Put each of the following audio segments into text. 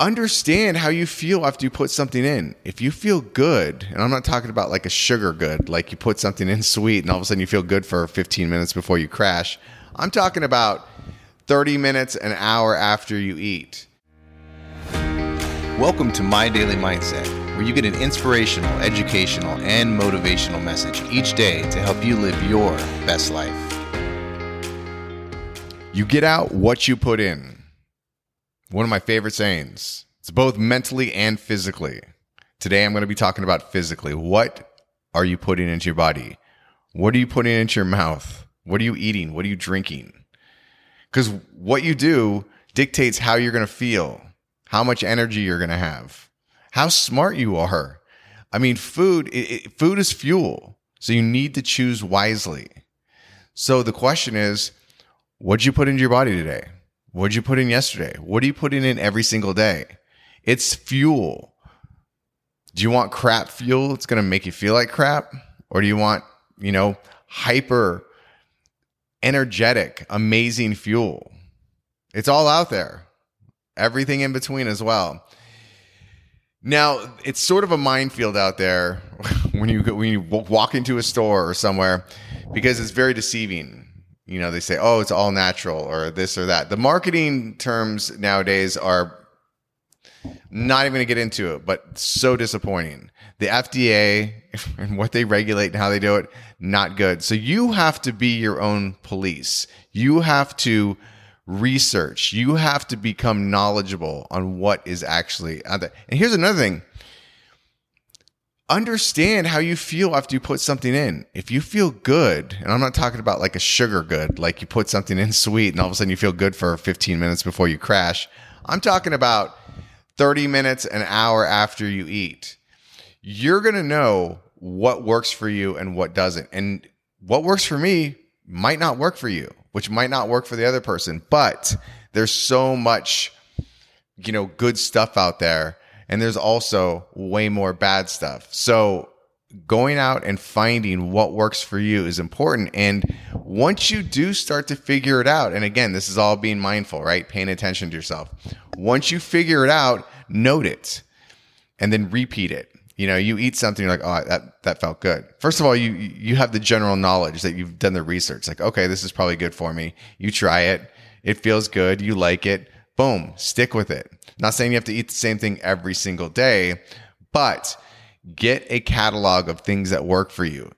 understand how you feel after you put something in. If you feel good, and I'm not talking about like a sugar good, like you put something in sweet and all of a sudden you feel good for 15 minutes before you crash. I'm talking about 30 minutes, an hour after you eat. Welcome to My Daily Mindset, where you get an inspirational, educational, and motivational message each day to help you live your best life. You get out what you put in. One of my favorite sayings. It's both mentally and physically. Today I'm going to be talking about physically. What are you putting into your body? What are you putting into your mouth? What are you eating? What are you drinking? Because what you do dictates how you're going to feel, how much energy you're going to have, how smart you are. I mean, food, it, it, food is fuel. So you need to choose wisely. So the question is, what'd you put into your body today? What'd you put in yesterday? What are you putting in every single day? It's fuel. Do you want crap fuel? It's going to make you feel like crap. Or do you want, you know, hyper energetic, amazing fuel? It's all out there. Everything in between as well. Now, it's sort of a minefield out there when you when you walk into a store or somewhere because it's very deceiving you know, they say, oh, it's all natural or this or that. The marketing terms nowadays are not even going to get into it, but so disappointing. The FDA and what they regulate and how they do it, not good. So you have to be your own police. You have to research. You have to become knowledgeable on what is actually out there. And here's another thing understand how you feel after you put something in. If you feel good, and I'm not talking about like a sugar good, like you put something in sweet and all of a sudden you feel good for 15 minutes before you crash. I'm talking about 30 minutes, an hour after you eat. You're going to know what works for you and what doesn't. And what works for me might not work for you, which might not work for the other person. But there's so much, you know, good stuff out there and there's also way more bad stuff. So going out and finding what works for you is important. And once you do start to figure it out, and again, this is all being mindful, right? Paying attention to yourself. Once you figure it out, note it and then repeat it. You know, you eat something, you're like, oh, that, that felt good. First of all, you, you have the general knowledge that you've done the research. Like, okay, this is probably good for me. You try it. It feels good. You like it. Boom, stick with it. Not saying you have to eat the same thing every single day, but get a catalog of things that work for you.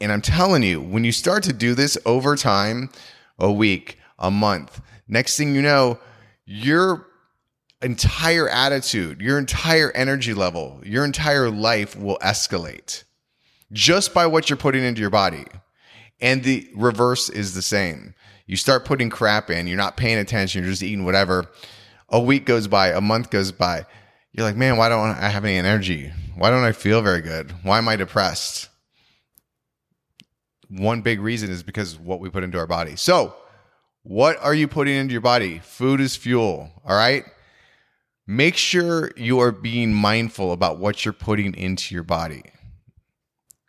And I'm telling you, when you start to do this over time, a week, a month, next thing you know, your entire attitude, your entire energy level, your entire life will escalate just by what you're putting into your body. And the reverse is the same. You start putting crap in, you're not paying attention, you're just eating whatever a week goes by, a month goes by. You're like, man, why don't I have any energy? Why don't I feel very good? Why am I depressed? One big reason is because what we put into our body. So, what are you putting into your body? Food is fuel, all right? Make sure you are being mindful about what you're putting into your body.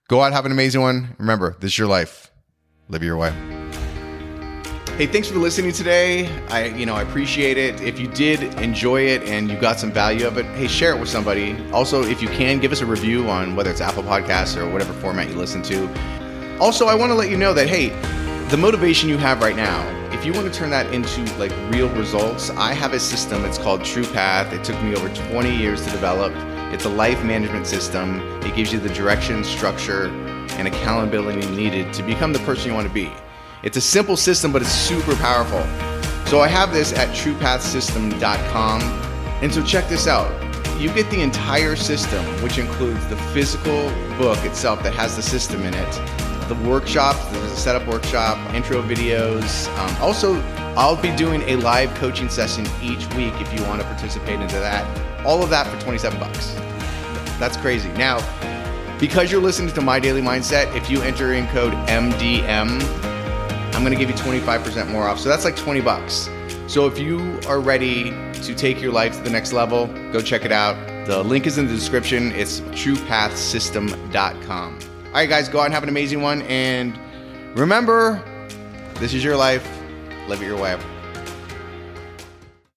Go out, have an amazing one. Remember, this is your life. Live your way. Hey, thanks for listening today. I, you know, I appreciate it. If you did enjoy it and you got some value of it, hey, share it with somebody. Also, if you can, give us a review on whether it's Apple Podcasts or whatever format you listen to. Also, I want to let you know that hey, the motivation you have right now, if you want to turn that into like real results, I have a system. It's called True Path. It took me over 20 years to develop. It's a life management system. It gives you the direction, structure, and accountability needed to become the person you want to be. It's a simple system, but it's super powerful. So I have this at truepathsystem.com. And so check this out. You get the entire system, which includes the physical book itself that has the system in it, the workshops, there's a setup workshop, intro videos. Um, also, I'll be doing a live coaching session each week if you want to participate into that. All of that for 27 bucks. That's crazy. Now, because you're listening to My Daily Mindset, if you enter in code MDM, I'm going to give you 25% more off. So that's like 20 bucks. So if you are ready to take your life to the next level, go check it out. The link is in the description. It's truepathsystem.com. All right, guys, go out and have an amazing one. And remember, this is your life. Live it your way.